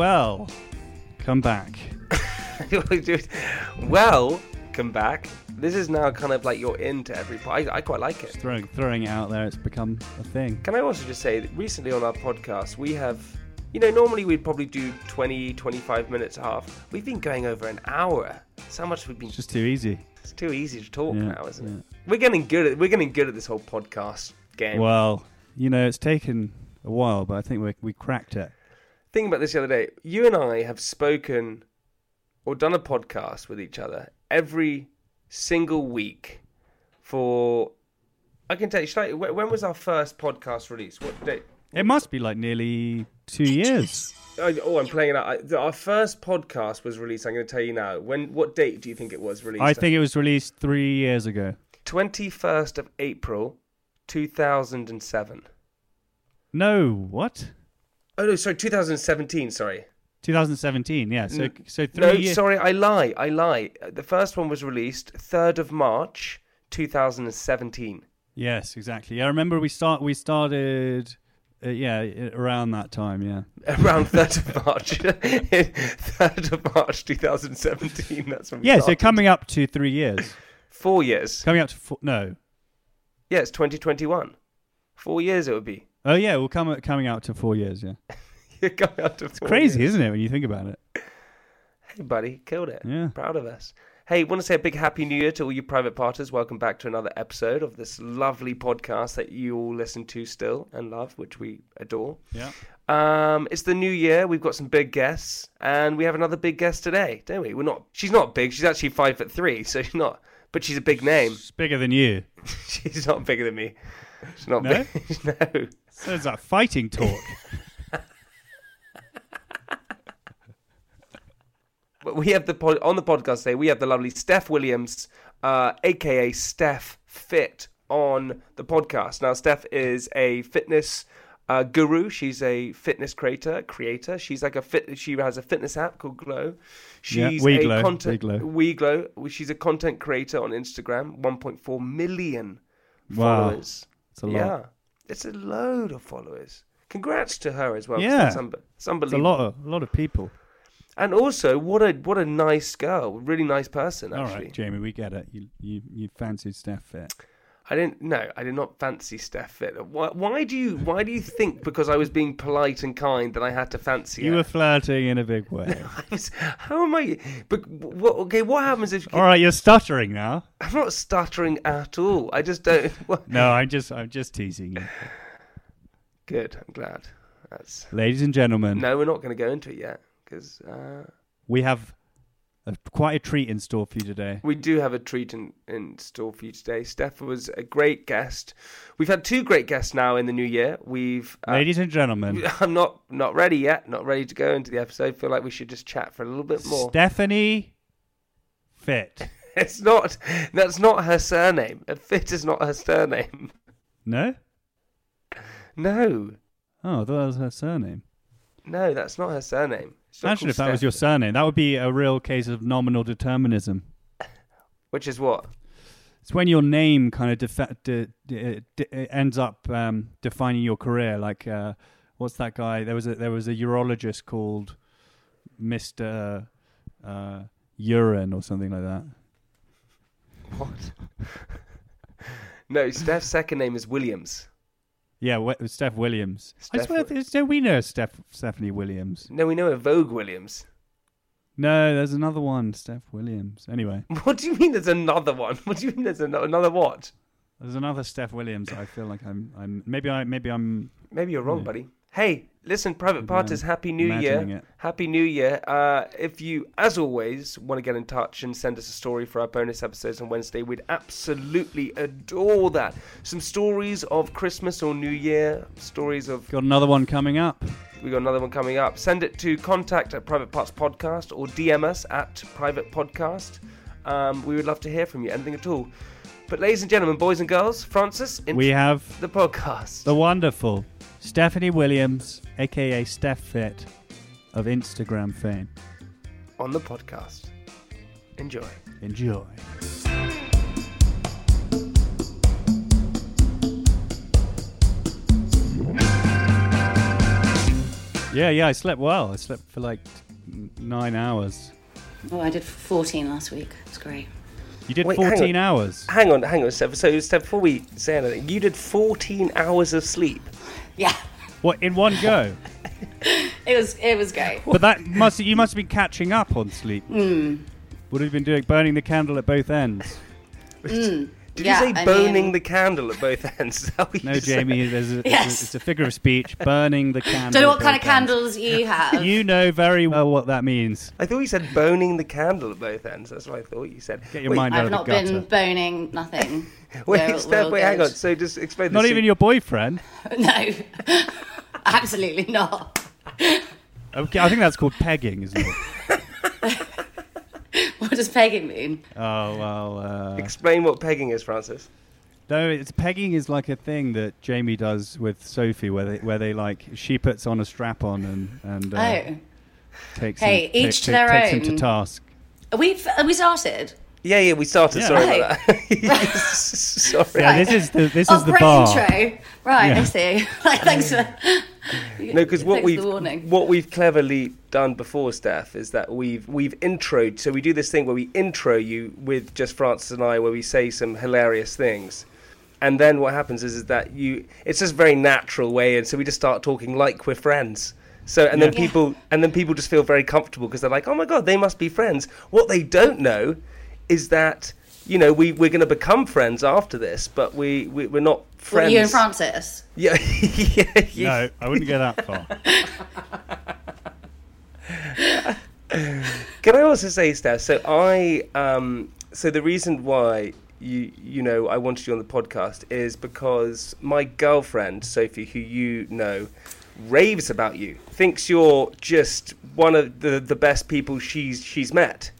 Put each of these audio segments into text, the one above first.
Well, come back. well, come back. This is now kind of like you're into every part. I, I quite like it. Throwing, throwing it out there, it's become a thing. Can I also just say that recently on our podcast, we have, you know, normally we'd probably do 20, 25 minutes a half. We've been going over an hour. That's how much we've been. It's just too easy. It's too easy to talk Yeah, now, isn't yeah. it? We're getting good at we're getting good at this whole podcast game. Well, you know, it's taken a while, but I think we we cracked it. Thinking about this the other day, you and I have spoken or done a podcast with each other every single week for. I can tell you, I, when was our first podcast released? What date? It must be like nearly two years. Oh, oh, I'm playing it out. Our first podcast was released. I'm going to tell you now. When? What date do you think it was released? I think it was released three years ago. twenty first of April, two thousand and seven. No, what? Oh no, sorry, 2017. Sorry. 2017. Yeah. So so three No, years. sorry, I lie. I lie. The first one was released third of March, 2017. Yes, exactly. I remember we start we started. Uh, yeah, around that time. Yeah. Around 3rd of March. 3rd of March 2017. That's when we Yeah. So coming up to three years. Four years. Coming up to four, no. Yeah, it's 2021. Four years it would be. Oh yeah, we'll come coming out to four years. Yeah. You're coming up to four Crazy, years. isn't it, when you think about it? Hey, buddy, killed it. Yeah. Proud of us. Hey, want to say a big happy new year to all you private partners. Welcome back to another episode of this lovely podcast that you all listen to still and love, which we adore. Yeah. Um, it's the new year. We've got some big guests, and we have another big guest today, don't we? We're not. She's not big. She's actually five foot three, so she's not. But she's a big name. It's bigger than you. she's not bigger than me. She's not No? big. no. So it's like fighting talk. But we have the pod, on the podcast today. We have the lovely Steph Williams, uh, aka Steph Fit, on the podcast. Now, Steph is a fitness uh, guru. She's a fitness creator. Creator. She's like a fit. She has a fitness app called Glow. Yeah, She's WeGlow, a content. WeGlow. WeGlow. She's a content creator on Instagram. 1.4 million Wow. followers. It's a lot. Yeah, it's a load of followers. Congrats to her as well. Yeah. that's unbe- it's It's a lot of a lot of people. And also, what a what a nice girl, really nice person. All Actually, right, Jamie, we get it. You you you fancied Steph Fit. I didn't. No, I did not fancy Steph Fit. Why, why do you Why do you think because I was being polite and kind that I had to fancy You her? were flirting in a big way. Was- how am I? But what? Okay, what happens if All right, you're stuttering now. I'm not stuttering at all? I just don't. Well, No, I'm just I'm just teasing you, good. I'm glad. That's ladies and gentlemen. no. We're not going to go into it yet because uh, We have a, quite a treat in store for you today. We do have a treat in, in store for you today. Steph was a great guest. We've had two great guests now in the new year. We've uh, Ladies and gentlemen, I'm not not ready yet. Not ready to go into the episode. Feel like we should just chat for a little bit more. Stephanie Fit. It's not. That's not her surname. Fit is not her surname. No? No, Oh, I thought that was her surname. no, that's not her surname. Imagine if that was your surname. That would be a real case of nominal determinism. Which is what? It's when your name kind of defa- de- de- de- ends up um, defining your career. Like, uh, what's that guy? There was a there was a urologist called Mister uh, Urine or something like that. What? no, Steph's second name is Williams. Yeah, Steph Williams. I swear, Wi- no, we know Steph Stephanie Williams. No, we know a Vogue Williams. No, there's another one, Steph Williams. Anyway, What do you mean? There's another one. What do you mean? There's ano- another what? there's another Steph Williams. I feel like I'm, I'm maybe I maybe I'm Maybe you're wrong, Yeah. buddy. Hey, listen, private partners, happy new imagining year. it. Happy new year. Uh, if you, as always, want to get in touch and send us a story for our bonus episodes on Wednesday, we'd absolutely adore that. Some stories of Christmas or New Year, stories of Got another one coming up. we got another one coming up. Send it to contact at Private Parts Podcast or DM us at Private Podcast. Um, we would love to hear from you, anything at all. But, ladies and gentlemen, boys and girls, Francis, in We have the podcast. the wonderful Stephanie Williams, aka Steph Fit, of Instagram fame. on the podcast. Enjoy. Enjoy. Yeah, yeah, I slept well. I slept for like n- nine hours. Oh, I did 14 last week. It's great. You did Wait, 14 on. hours. Hang on, hang on, Steph. So, Steph, before we say anything, you did 14 hours of sleep. Yeah, What in one go? it was it was great. But that must you must have been catching up on sleep. Hmm. What have you been doing? Burning the candle at both ends. Did Yeah, you say I boning mean- the candle at both ends? Is that what No, you said? Jamie, there's a, it's, Yes. a, it's a figure of speech. Burning the candle. Don't know what kind of both ends. candles you have. You know very well what that means. I thought you said boning the candle at both ends. That's what I thought you said. Get your wait, mind out I've of not the gutter. been boning nothing. Wait, We're- Steph, we're wait, hang on. So just explain Not this. even your boyfriend. No, absolutely not. Okay, I think that's called pegging, isn't it? What does pegging mean? Oh well. Uh, Explain what pegging is, Francis. no, it's pegging is like a thing that Jamie does with Sophie, where they where they like she puts on a strap on and and uh, Oh, takes Hey, him, each ta- to ta- their takes him own. to task. are we are we started? Yeah, yeah, we started. Yeah. Sorry Right. about that. Sorry. Yeah, this is the this oh, is the great bar. intro. Right, Yeah. I see. Like, thanks for. No, because what we've what we've cleverly done before, Steph, is that we've we've introed. So we do this thing where we intro you with just Francis and I, where we say some hilarious things, and then what happens is, is that you. It's just a very natural way, and so we just start talking like we're friends. So and then Yeah. people and then people just feel very comfortable because they're like, oh my god, they must be friends. What they don't know is that you know we we're going to become friends after this, but we, we we're not What, friends. you and Francis. Yeah, yeah, yeah. No, I wouldn't go that far. Can I also say, Steph? So I, um, so the reason why you, you know, I wanted you on the podcast is because my girlfriend Sophie, who you know, raves about you, thinks you're just one of the the best people she's she's met.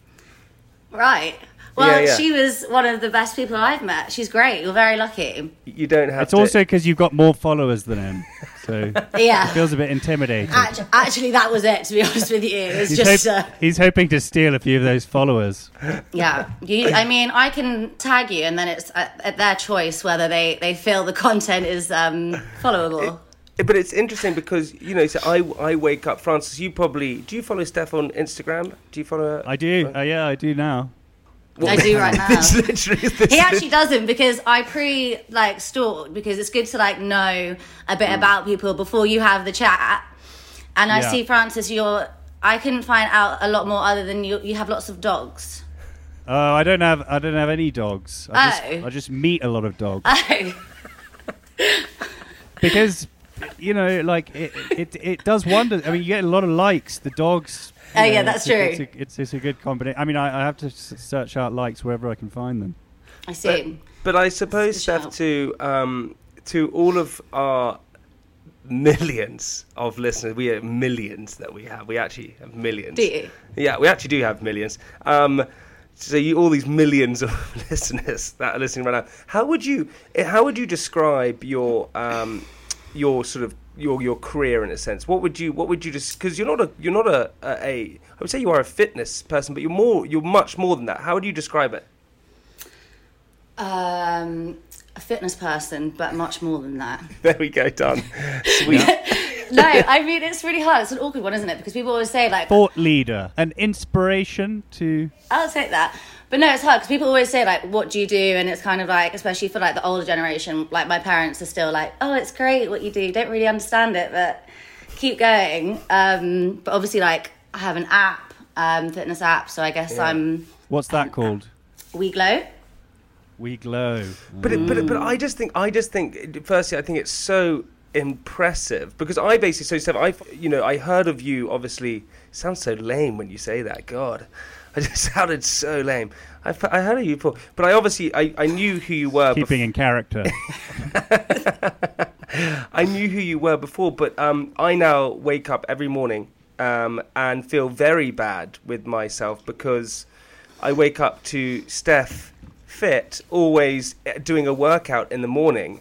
Right. Well, Yeah, yeah. she was one of the best people I've met. She's great. You're very lucky. You don't have It's to. also because you've got more followers than him, so it Yeah. feels a bit intimidating. Act- Actually, that was it. To be honest with you, it was He's, just hop- uh, he's hoping to steal a few of those followers. yeah. You, I mean, I can tag you, and then it's at, at their choice whether they they feel the content is um, followable. but it's interesting because you know, so I I wake up. Francis, you probably do you follow Steph on Instagram? Do you follow her? I do. Uh, yeah, I do now. I do right now. Literally this He actually doesn't because I pre like stalked because it's good to like know a bit mm. about people before you have the chat. And I Yeah. see Francis, you're. I couldn't find out a lot more other than you. You have lots of dogs. Oh, I don't have. I don't have any dogs. I just, Oh. I just meet a lot of dogs Oh, because, you know, like it, it, it does wonder. I mean, you get a lot of likes. The dogs. You Oh, yeah, that's it's a- It's true. a, it's, it's a good combination. I mean, I, I have to s- search out likes wherever I can find them. I see. But I suppose, Good Steph, to um, to all of our millions of listeners, we have millions that we have. We actually have millions. Do you? Yeah, we actually do have millions. Um, so you, all these millions of listeners that are listening right now, how would you eh, how would you describe your um, your sort of your your career in a sense? What would you what would you just because you're not a you're not a, a, a I would say you are a fitness person, but you're more you're much more than that. How would you describe it? Um, a fitness person, but much more than that. There we go, done. Sweet. no, I mean it's really hard. It's an awkward one, isn't it? Because people always say like, Thought leader, an inspiration to. I'll take that. But no, it's hard because people always say like, "What do you do?" And it's kind of like, especially for like the older generation, like my parents are still like, "Oh, it's great what you do. Don't really understand it, but keep going." Um, but obviously, like I have an app, um, fitness app, so I guess I'm What's that called? We Glow. We glow. But it, but but I just think I just think firstly I think it's so impressive because I basically so Steph, I you know I heard of you. Obviously, sounds so lame when you say that. God, I just sounded so lame. I, I heard of you before, but I obviously I, I knew who you were. Keeping in character. I knew who you were before, but um, I now wake up every morning um, and feel very bad with myself because I wake up to Steph Fit always eh, doing a workout in the morning,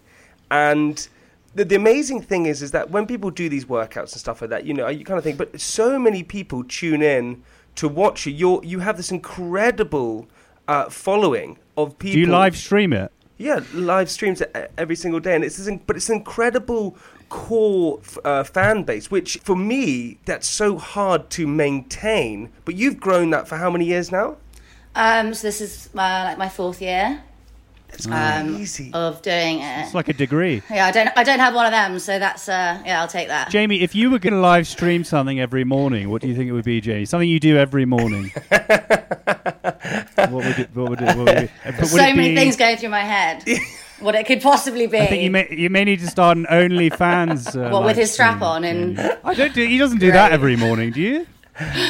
and the, the amazing thing is is that when people do these workouts and stuff like that, you know, you kind of think, but so many people tune in to watch you. You're, you have this incredible uh, following of people. Do you live stream it? Yeah, live streams e- every single day, and it's this, in- but it's an incredible core f- uh, fan base, which for me that's so hard to maintain. But you've grown that for how many years now? Um, so this is my, like my fourth year It's um, crazy. of doing it. It's like a degree. Yeah, I don't I don't have one of them, so that's uh yeah, I'll take that. Jamie, if you were going to live stream something every morning, what do you think it would be, Jamie? Something you do every morning. what would it? What would it? What would it but would so it many be- things going through my head. what it could possibly be. I think you may you may need to start an OnlyFans. Uh, what with his strap stream. on and I don't do. He doesn't do that every morning, do you?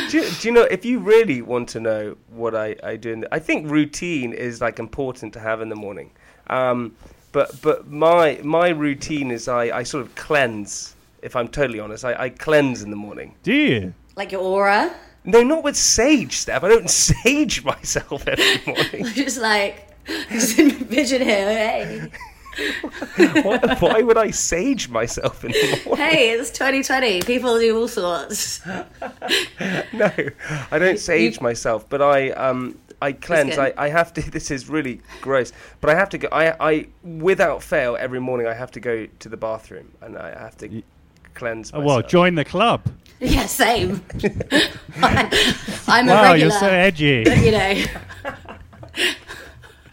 Do, you, do you know if you really want to know what I, I do? In the, I think routine is like important to have in the morning. Um, but but my my routine is I, I sort of cleanse. If I'm totally honest, I, I cleanse in the morning. Do you? like your aura. No, not with sage, Steph. I don't sage myself every morning. I just like just envision him. Hey, why, why would I sage myself in the morning? hey, it's 2020. People do all sorts. No, I don't sage myself, but I um I cleanse. I. I have to. This is really gross, but I have to go. I I without fail every morning I have to go to the bathroom and I have to cleanse. Oh, Myself. well, join the club. Yeah, same. I'm a regular. Wow, regular. you're so edgy. you know.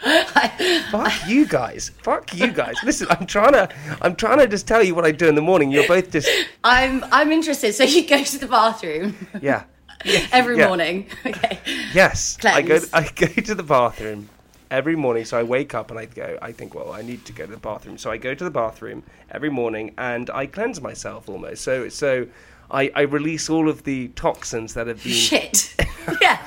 I, Fuck you guys. Fuck you guys. Listen, I'm trying to. I'm trying to just tell you what I do in the morning. You're both just. I'm I'm interested. So you go to the bathroom Yeah. every Yeah. morning. Okay. Yes, I go. Cleanse. I go to the bathroom every morning. So I wake up and I go. I think, well, I need to go to the bathroom. So I go to the bathroom every morning and I cleanse myself almost. So so I, I release all of the toxins that have been. Shit. yeah.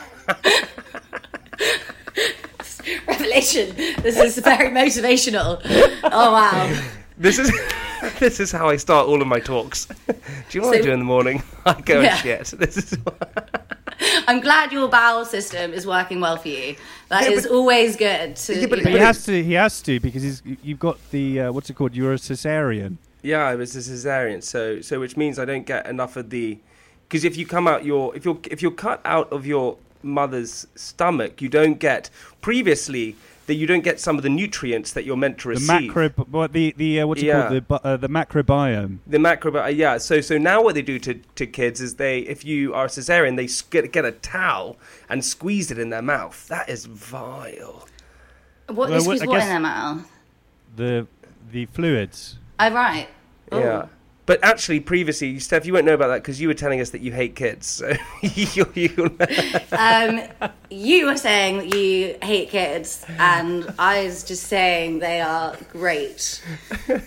Revelation. This is very motivational. Oh wow. This is this is how I start all of my talks. do you know what I So- do in the morning? I go Yeah. and shit. This is. I'm glad your bowel system is working well for you. That Yeah, is but- always good. To, Yeah, but- you But know- he has to. He has to because he's. You've got the. Uh, what's it called? You're a cesarean. Yeah, I was a cesarean, so so which means I don't get enough of the because if you come out your if you're if you're cut out of your mother's stomach, you don't get previously that you don't get some of the nutrients that you're meant to receive. The macro. What the the uh, what's it Yeah. called? The uh, the macrobiome. the macro, uh, yeah. So so now what they do to, to kids is they if you are a cesarean, they get get a towel and squeeze it in their mouth. That is vile. what Well, is what- what, I what guess- in their mouth? The the fluids. Oh right. Oh. Yeah. But actually, previously, Steph, you won't know about that because you were telling us that you hate kids. So you, you, Um, you were saying that you hate kids, and I was just saying they are great.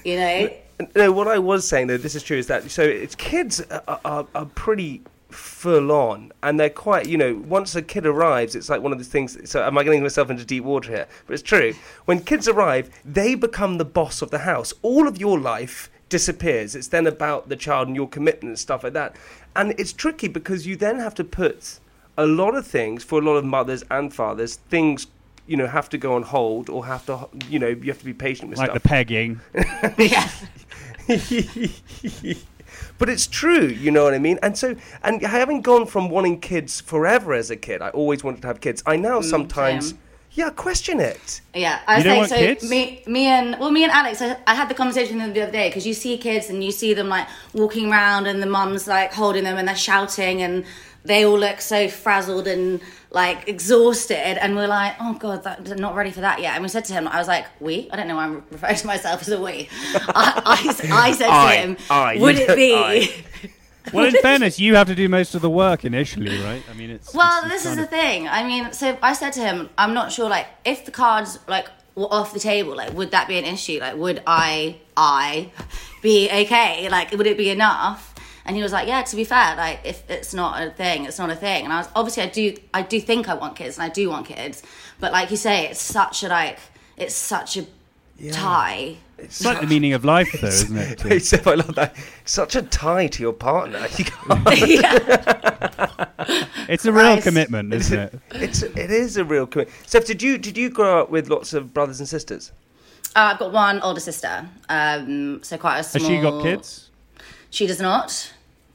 You know. No, what I was saying though, this is true, is that so it's kids are, are, are pretty full on, and they're quite. You know, once a kid arrives, it's like one of those things. So, am I getting myself into deep water here? But it's true. When kids arrive, they become the boss of the house. All of your life disappears. It's then about the child and your commitment and stuff like that. And it's tricky because you then have to put a lot of things for a lot of mothers and fathers. Things. You know, have to go on hold, or have to, you know, you have to be patient with stuff. Like stuff. the pegging. yeah. but it's true, you know what I mean? And so, and having gone from wanting kids forever as a kid, I always wanted to have kids. I now mm, sometimes, same. Yeah, question it. Yeah, I You was don't saying want so. kids? Me, me and well, me and Alex, I, I had the conversation with them the other day because you see kids and you see them like walking around and the mums like holding them and they're shouting and they all look so frazzled and like exhausted and we're like, oh god, that, they're not ready for that yet. And we said to him, I was like, we? I don't know why I'm referring to myself as a we. I, I, I said to I- him, I, would it know, be? I. Well, in fairness, you have to do most of the work initially, right? I mean, it's. Well, it's- it's this is kind the thing. I mean, so I said to him, I'm not sure, like, if the cards, like, were off the table, like would that be an issue? Like would I I be okay? Like would it be enough? And he was like, yeah. To be fair, like if it's not a thing, it's not a thing. And I was obviously I do I do think I want kids and I do want kids, but like you say, it's such a like it's such a tie. It's like the meaning of life, though, isn't it? too? Steph, I love that. Such a tie to your partner. You can't- It's a real Christ. commitment, isn't it? it's it is a real commitment. Steph, did you did you grow up with lots of brothers and sisters? Uh, I've got one older sister, um, so quite a Has small. she got kids? She does not.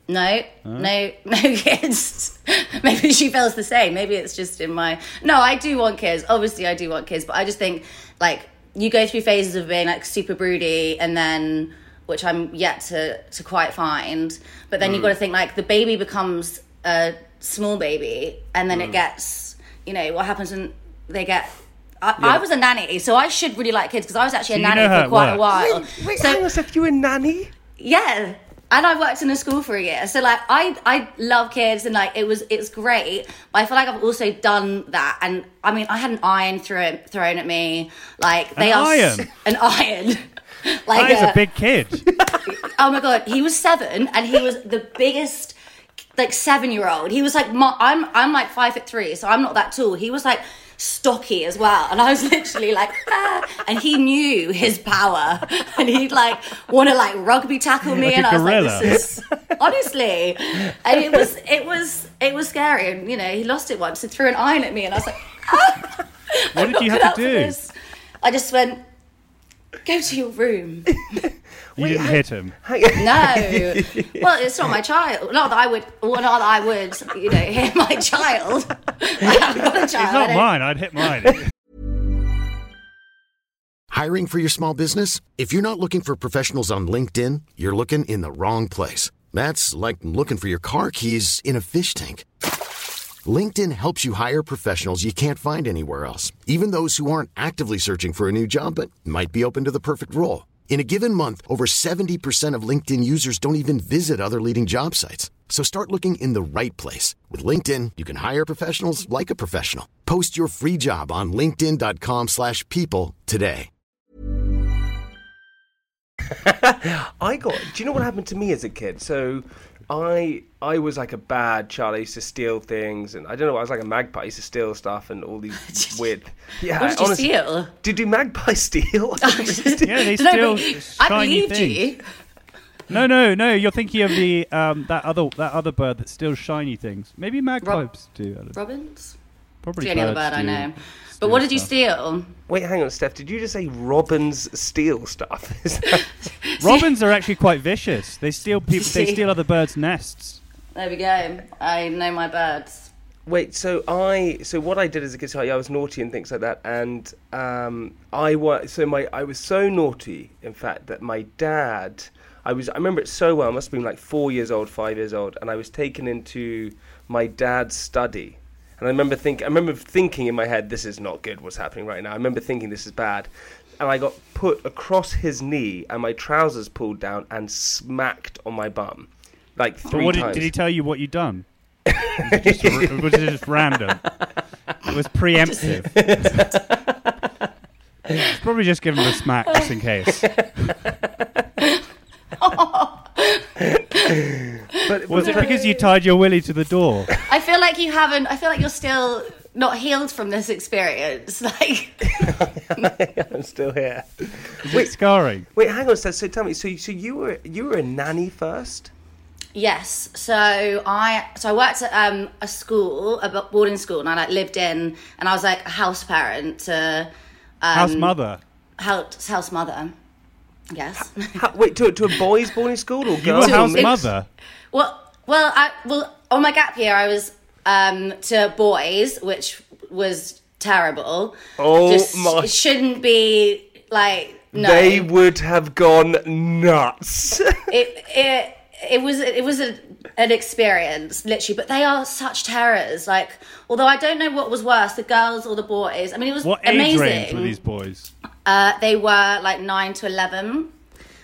No, no, no kids. Maybe she feels the same. Maybe it's just in my. No, I do want kids. Obviously, I do want kids, but I just think like you go through phases of being like super broody, and then which I'm yet to to quite find. But then you've mm. got to think like the baby becomes a small baby, and then it mm. gets. You know what happens when they get. I, I was a nanny, so I should really like kids because I was actually a So you nanny for it quite a while. Wait, wait so, hang on, Steph. You a nanny? yeah. And I worked in a school for a year. So like I I love kids and like it was it's great. But I feel like I've also done that and I mean I had an iron thrown thrown at me. Like they An are s- iron? an iron. like is uh, a big kid. oh my god, he was 7 and he was the biggest like 7 year old. He was like my, I'm I'm like 5 foot 3, so I'm not that tall. He was like stocky as well. And i was literally like ah, and he knew his power. And he'd like want to like rugby tackle me. Like and i was gorilla. like this is honestly. And it was it was it was scary. And you know he lost it once. And threw an iron at me. And i was like ah, What I'm did you have to do? i just went go to your room You didn't hit him. no well it's not my child not that i would well not that i would you know hit my child i haven't got a child It's I not don't- mine. I'd hit mine. Hiring for your small business? If you're not looking for professionals on LinkedIn, you're looking in the wrong place. That's like looking for your car keys in a fish tank. LinkedIn helps you hire professionals you can't find anywhere else, even those who aren't actively searching for a new job but might be open to the perfect role. In a given month, over 70% of LinkedIn users don't even visit other leading job sites. So start looking in the right place. With LinkedIn, you can hire professionals like a professional. Post your free job on linkedin.com/people slash people today. I got. Do you know what happened to me as a kid? So, I I was like a bad child. I used to steal things, and I don't know. I was like a magpie. I used to steal stuff and all these weird. Yeah, what did you honestly- steal Did do magpies steal? Yeah, they steal but I shiny believed things. you. No, no, no. You're thinking of the um, that other that other bird that steals shiny things. Maybe magpies do. Don't. Robins? Probably It's the only other birds bird I know. But what did you steal? Wait, hang on, Steph. Did you just say robins steal stuff? Is that- Robins are actually quite vicious. They steal people. They steal other birds' nests. There we go. I know my birds. Wait, so I so what I did as a kid, so I was naughty and things like that, and um, I was so my I was so naughty, in fact, that my dad, I was I remember it so well. I must have been like four years old, five years old, and I was taken into my dad's study, and I remember think I remember thinking in my head, this is not good. What's happening right now? I remember thinking this is bad, and I got put across his knee, and my trousers pulled down and smacked on my bum, like three what did, times. did he tell you what you'd done? was, it just, was it just random? It was preemptive. Probably just give him a smack just in case. But- Was but- it because you tied your willy to the door? I feel like you haven't. I feel like you're still not healed from this experience. Like, I'm still here. Is it scarring? Wait, hang on. So, so tell me. So, so you were you were a nanny first? yes. So I so I worked at um, a school, a boarding school, and I like lived in, and I was like a house parent to um, House mother. house house mother. Yes. How, wait, to, to a boys' boarding school or You girls? were house only? mother. Well, well, I well on my gap year, I was um, to boys, which was terrible. Oh Just my- It shouldn't be like no. They would have gone nuts. it it it was it was a, an experience literally but they are such terrors like although i don't know what was worse the girls or the boys i mean it was What age amazing range were these boys? Uh, they were like 9 to 11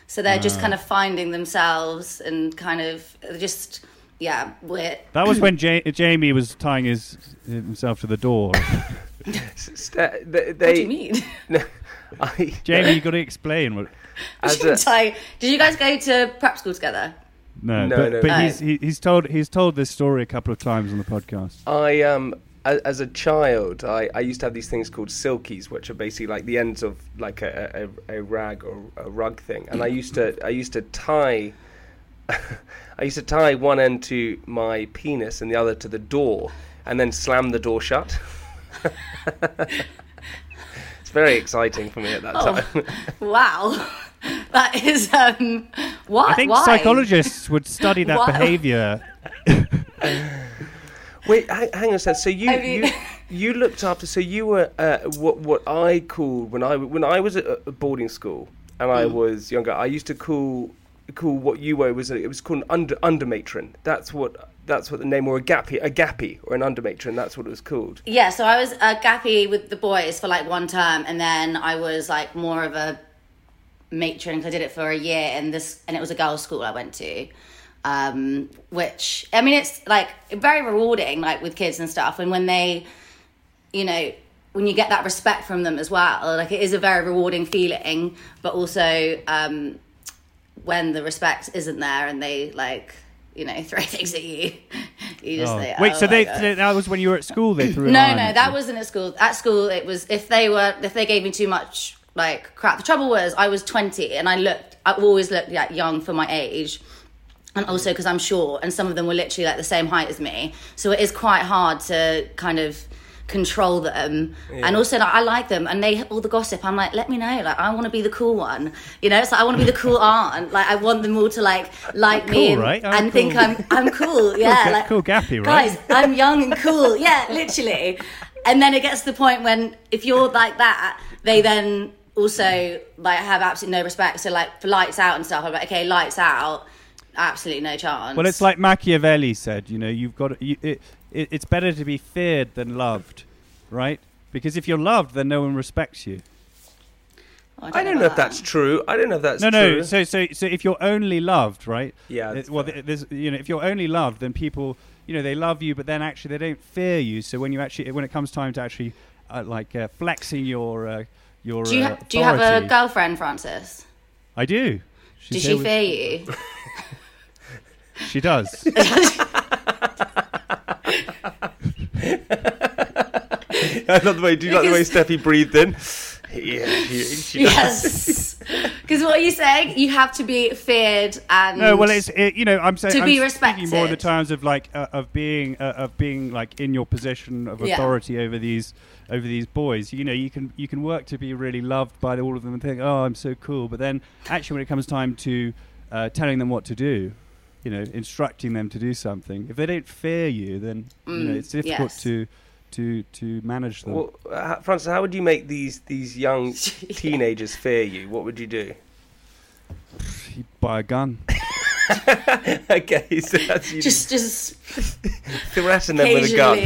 so they're just kind of finding themselves and kind of just yeah we're That was when ja- Jamie was tying his himself to the door. St- they, what do you mean I, Jamie, you got to explain what. as a, So, did you guys go to prep school together? No, No, but, no. but No. he's he, he's told he's told this story a couple of times on the podcast. I um a- as a child, I, I used to have these things called silkies, which are basically like the ends of like a, a, a rag or a rug thing, and I used to I used to tie. I used to tie one end to my penis and the other to the door, and then slam the door shut. it's very exciting for me at that Oh. time. Wow, that is um. Why? I think why? psychologists would study that Why? Wait, hang, hang on a second. So you, I mean- you you looked after. So you were uh, what what I called when I when I was at a boarding school and I Hmm. was younger. I used to call call what you were was it was called an under under matron. That's what that's what the name or a gappy a gappy or an under matron. That's what it was called. Yeah, so I was a gappy with the boys for like one term, and then I was like more of a matron 'cause I did it for a year, and this and it was a girls' school I went to, um, which I mean it's like very rewarding, like with kids and stuff, and when they, you know, when you get that respect from them as well, like it is a very rewarding feeling, but also um, when the respect isn't there and they like. You know, throw things at you. You just Oh. say, Wait, "Oh so they, they, that was when you were at school? They threw. No, no, that wasn't at school. At school, it was if they were if they gave me too much like crap. The trouble was I was twenty and I looked. I always looked like young for my age, and also because I'm short, and some of them were literally like the same height as me. So it is quite hard to kind of control them and also like, i like them and they all the gossip i'm like let me know like i want to be the cool one you know it's like i want to be the cool aunt like i want them all to like like me cool, and, right? And think i'm i'm cool yeah ga- like cool gappy, right? guys I'm young and cool. Yeah, literally. And then it gets to the point when if you're like that, they then also like have absolutely no respect. So like for lights out and stuff, I'm like, okay, lights out, absolutely no chance. Well, it's like Machiavelli said. You know, you've got to, you, it, it. It's better to be feared than loved, right? Because if you're loved, then no one respects you. Oh, I don't know if about that's true. I don't know if that's no, true. no. So, so, so if you're only loved, right? Yeah, that's well, fair. there's, you know, if you're only loved, then people, you know, they love you, but then actually they don't fear you. So when you actually, when it comes time to actually, uh, like uh, flexing your, uh, your, Do you, uh, ha- do you have a girlfriend, Francis? I do. She's Does here she with- fear you? She does. I love the way. Do you like the way Because- Steffi breathed in? Yeah, she, she yes. Because what are you saying? You have to be feared and No, well, it's it, you know I'm saying To I'm be respected more in the respected. terms of like uh, of being uh, of being like in your position of Yeah. authority over these over these boys. You know, you can you can work to be really loved by all of them and think, oh, I'm so cool. But then actually, when it comes time to uh, telling them what to do, you know, instructing them to do something, if they don't fear you, then you know Mm, it's difficult yes. to to to manage them. Well, uh, Francis, how would you make these these young teenagers fear you? What would you do? You buy a gun. okay, so that's you just just threaten them with a gun.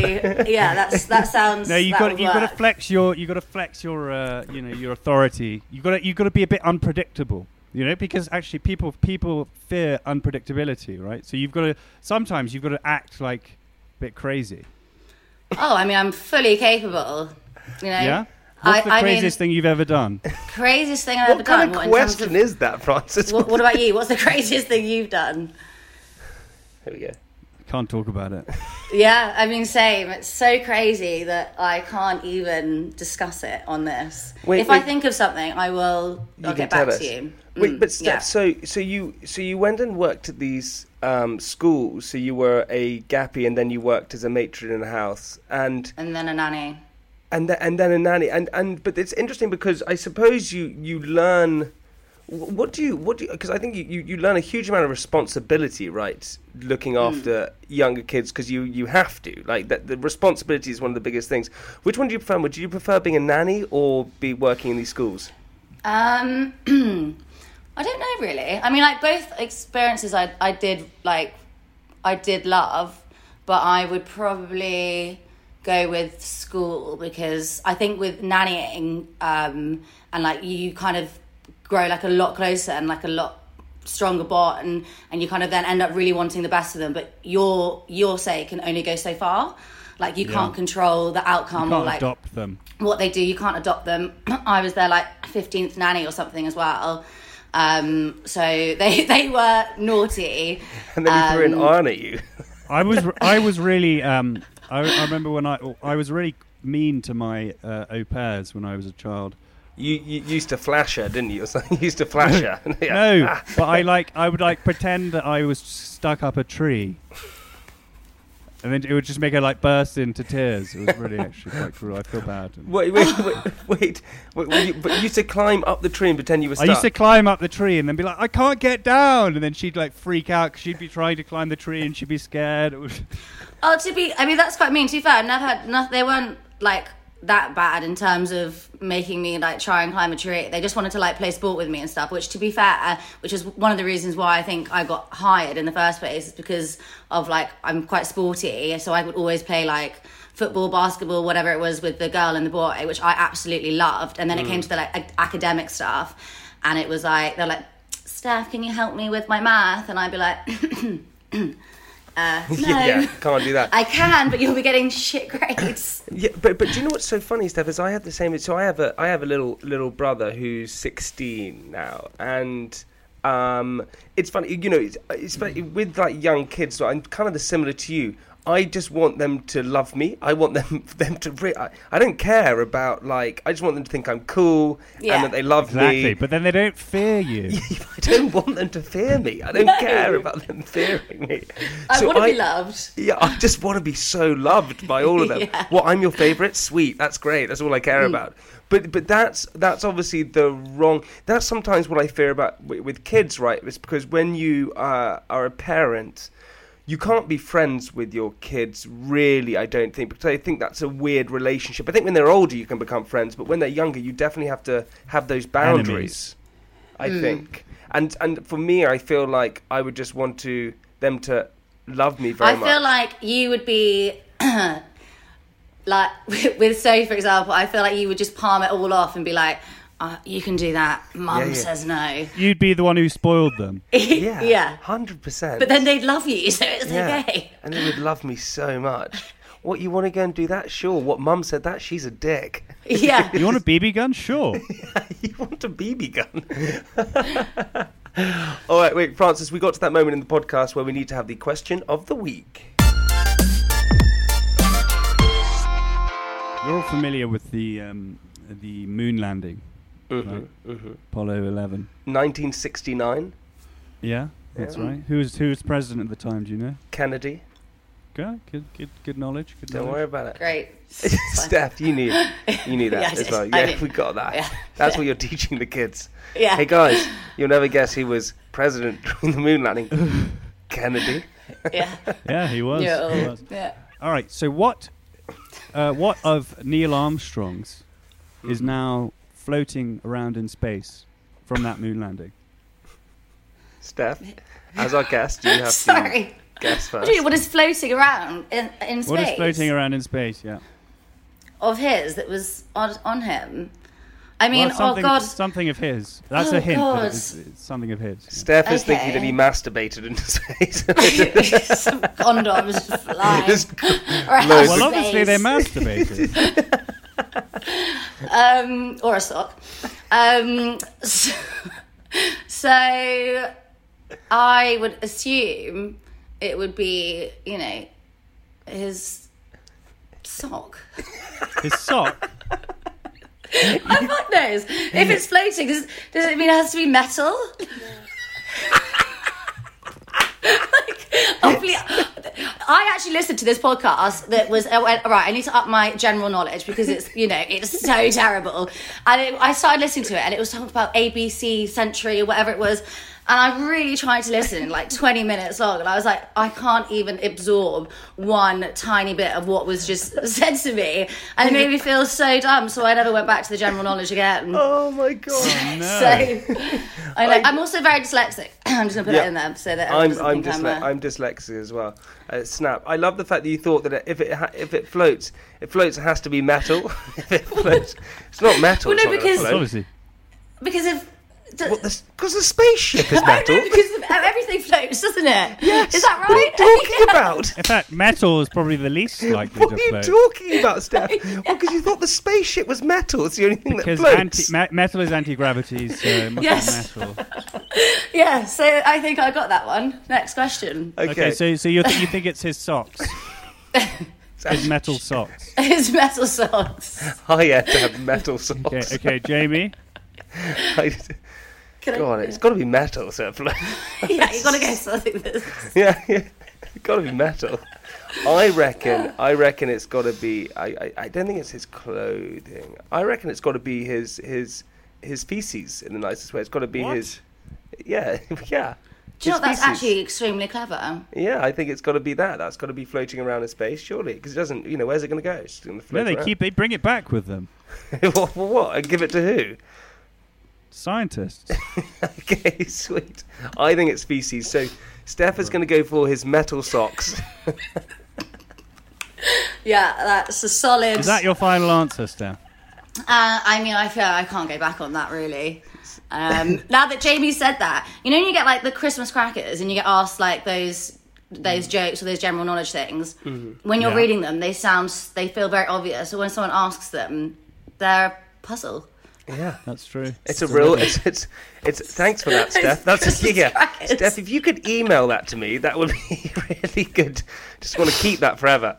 yeah, that's that sounds. No, you that got would you got to flex your you got to flex your uh, you know your authority. You got to you got to be a bit unpredictable. You know, because actually people people fear unpredictability, right? So you've got to sometimes you've got to act like a bit crazy. Oh, I mean, I'm fully capable. You know. Yeah. What's I- the I mean- craziest thing you've ever done? Craziest thing I've ever done. What kind done. of what, question of- is that, Francis? What, what about you? What's the craziest thing you've done? Here we go. Can't talk about it. Yeah, I mean, same. It's so crazy that I can't even discuss it on this. Wait, if I think of something, I will. You I'll get back us. to you. Wait, Mm, but Steph, yeah. so so you so you went and worked at these um, schools. So you were a gappy, and then you worked as a matron in a house, and and then a nanny. and th- and then a nanny, and and but it's interesting because I suppose you you learn. Wh- What do you what do you because I think you, you, you learn a huge amount of responsibility right looking Hmm. after younger kids because you, you have to like that the responsibility is one of the biggest things which one do you prefer would you prefer being a nanny or be working in these schools Um, I don't know really. I mean, like both experiences, I I did like, I did love, but I would probably go with school because I think with nannying, um, and like you kind of grow like a lot closer and like a lot stronger bond and and you kind of then end up really wanting the best of them but your your say can only go so far like you Yeah. can't control the outcome You or can't like adopt them. what they do. You can't adopt them. I was there like fifteenth nanny or something as well. Um, so they they were naughty. And then he threw an Um, iron at you. I was I was really um I, I remember when I I was really mean to my uh, au pairs when I was a child. You, you used to flash her, didn't you? You used to flash her. Yeah. No, ah. but I like I would like pretend that I was stuck up a tree, and then it would just make her like burst into tears. It was really actually quite cruel. I feel bad. Wait, wait, wait, wait. wait, wait you, but you used to climb up the tree and pretend you were I used to climb up the tree and then be like, I can't get down, and then she'd like freak out because she'd be trying to climb the tree and she'd be scared. It was Oh, to be, I mean, that's quite mean. To be fair, I've never had, no, they weren't like that bad in terms of making me like try and climb a tree. They just wanted to like play sport with me and stuff, which to be fair, uh, which is one of the reasons why I think I got hired in the first place is because of like, I'm quite sporty. So I would always play like football, basketball, whatever it was with the girl and the boy, which I absolutely loved. And then it came to the like a- academic stuff and it was like, they're like, Steph, can you help me with my math? And I'd be like, uh, no. yeah, can't do that. I can, but you'll be getting shit grades. Yeah, but but do you know what's so funny, Steph? Is I have the same. So I have a I have a little little brother who's sixteen now, and um, it's funny. You know, it's, it's funny, with like young kids. So I'm kind of the similar to you. I just want them to love me. I want them them to. Re- I, I don't care about like. I just want them to think I'm cool Yeah. and that they love exactly, me. but then they don't fear you. I don't want them to fear me. I don't No. care about them fearing me. I So want to be loved. yeah, I just want to be so loved by all of them. Yeah. Well, I'm your favourite. Sweet, that's great. That's all I care about. But but that's that's obviously the wrong. That's sometimes what I fear about with, with kids, right? It's because when you uh, are a parent, you can't be friends with your kids. Really, I don't think because I think that's a weird relationship. I think when they're older, you can become friends, but when they're younger, you definitely have to have those boundaries. I mm. think. And and for me, I feel like I would just want to them to love me very I much. I feel like you would be like with Sophie, for example. I feel like you would just palm it all off and be like, uh, "You can do that." Mum Yeah, yeah. says no. You'd be the one who spoiled them. yeah, yeah. hundred percent. But then they'd love you, so it's yeah, okay. and they would love me so much. What you want to go and do that? Sure. What mum said that she's a dick. Yeah. You want a BB gun? Sure. you want a BB gun? All right, wait, Francis. We got to that moment in the podcast where we need to have the question of the week. You're all familiar with the um, the moon landing, Mm-hmm, right? Apollo 11. 1969, Yeah, that's Yeah. right. Who was who was president at the time? Do you know? Kennedy. Good, good, good, good knowledge. Good Don't knowledge. worry about it. Great. Steph, you need you need that Yeah, as did. well. I Yeah, did. we got that. Yeah. That's what you're teaching the kids. Yeah. Hey guys, you'll never guess who was president during the moon landing. Kennedy. Yeah. Yeah, he was. Yeah. he was. Yeah. All right. So what? Uh, what of Neil Armstrong's is now floating around in space from that moon landing? Steph, as our guest, you have to Sorry. guess first. do you, what is floating around in, in space? What is floating around in space? Yeah. Of his that was on, on him. I mean, Well, oh god. something of his. That's Oh, a hint. God. That it's, it's something of his. Steph is thinking that he masturbated into space. Some condoms just flying Just around loads Well, obviously they space. masturbated. Um, or a sock. Um, so, so I would assume it would be, you know, his sock. His sock. I fuck knows. If it's floating, does, does it mean it has to be metal? like, hopefully, I actually listened to this podcast that was I went, right. I need to up my general knowledge because it's you know it's so terrible. And it, I started listening to it, and it was talking about ABC Century or whatever it was. And I really tried to listen, like 20 minutes long, and I was like, I can't even absorb one tiny bit of what was just said to me. And it made me feel so dumb, so I never went back to the general knowledge again. oh my god. No. So I know, I'm also very dyslexic. I'm just gonna put Yeah. it in there so that I'm doesn't I'm, think I'm, dysle- I'm dyslexic as well. Uh, snap! I love the fact that you thought that if it ha- if it floats, it floats. It has to be metal. if it floats, it's not metal. Well, no, not because- Obviously. because if What the? Because the spaceship is I metal. know because the- everything floats, doesn't it? Yes. Is that right? What are you right? talking about? In fact, metal is probably the least likely What to are you talking about, Steph? Well, because you thought the spaceship was metal. It's the only thing because that anti- floats. me- metal is anti-gravity, so it must Yes. be metal. yeah. So I think I got that one. Next question. okay. Okay, so so you th- you think it's his socks, his metal socks? His metal socks. I had to have metal socks. Okay, okay, Jamie. I- Can I- Go on, it's got to be metal, so yeah, you gotta go something that's yeah, yeah. It's got to be metal. I reckon. I reckon it's got to be. I, I. I don't think it's his clothing. I reckon it's got to be his his his feces in the nicest way. It's got to be What? his. Yeah, yeah. Do you know His? That's actually extremely clever. Yeah, I think it's got to be that. That's got to be floating around in space, surely, because it doesn't. You know, where's it going to go? It's going to float. No, they around. keep they bring it back with them. what, what? What? And give it to who? Scientists. okay, sweet. I think it's feces. So Steph is going to go for his metal socks. Yeah, that's a solid. Is that your final answer, Steph? Uh, I mean, I feel I can't go back on that really. Um, now that Jamie said that, you know, when you get like the Christmas crackers and you get asked like those those jokes or those general knowledge things. When you're Yeah. reading them, they sound they feel very obvious. So when someone asks them, they're a puzzle. Yeah. That's true. It's a real. It's, it's it's. Thanks for that, Steph. That's Christmas yeah. crackers. Steph, if you could email that to me, that would be really good. Just want to keep that forever.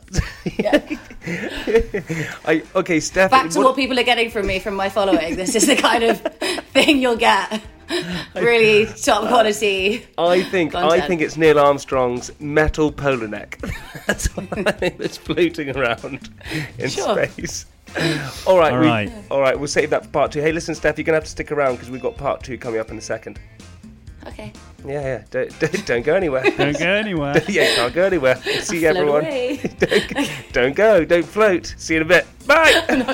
Yeah. I okay, Steph. Back to what, people are getting from me from my following. This is the kind of thing you'll get. Really top quality. I think I think it's Neil Armstrong's metal polar neck. That's what I think that's floating around in Sure. space. All right, All we- right. all right. We'll save that for part two. Hey, listen, Steph, you're gonna have to stick around because we've got part two coming up in a second. Okay. Yeah, yeah. Don't don't, don't go anywhere. Don't go anywhere. yeah, can't go anywhere. See you, everyone. don't, don't go. Don't float. See you in a bit. Bye. No,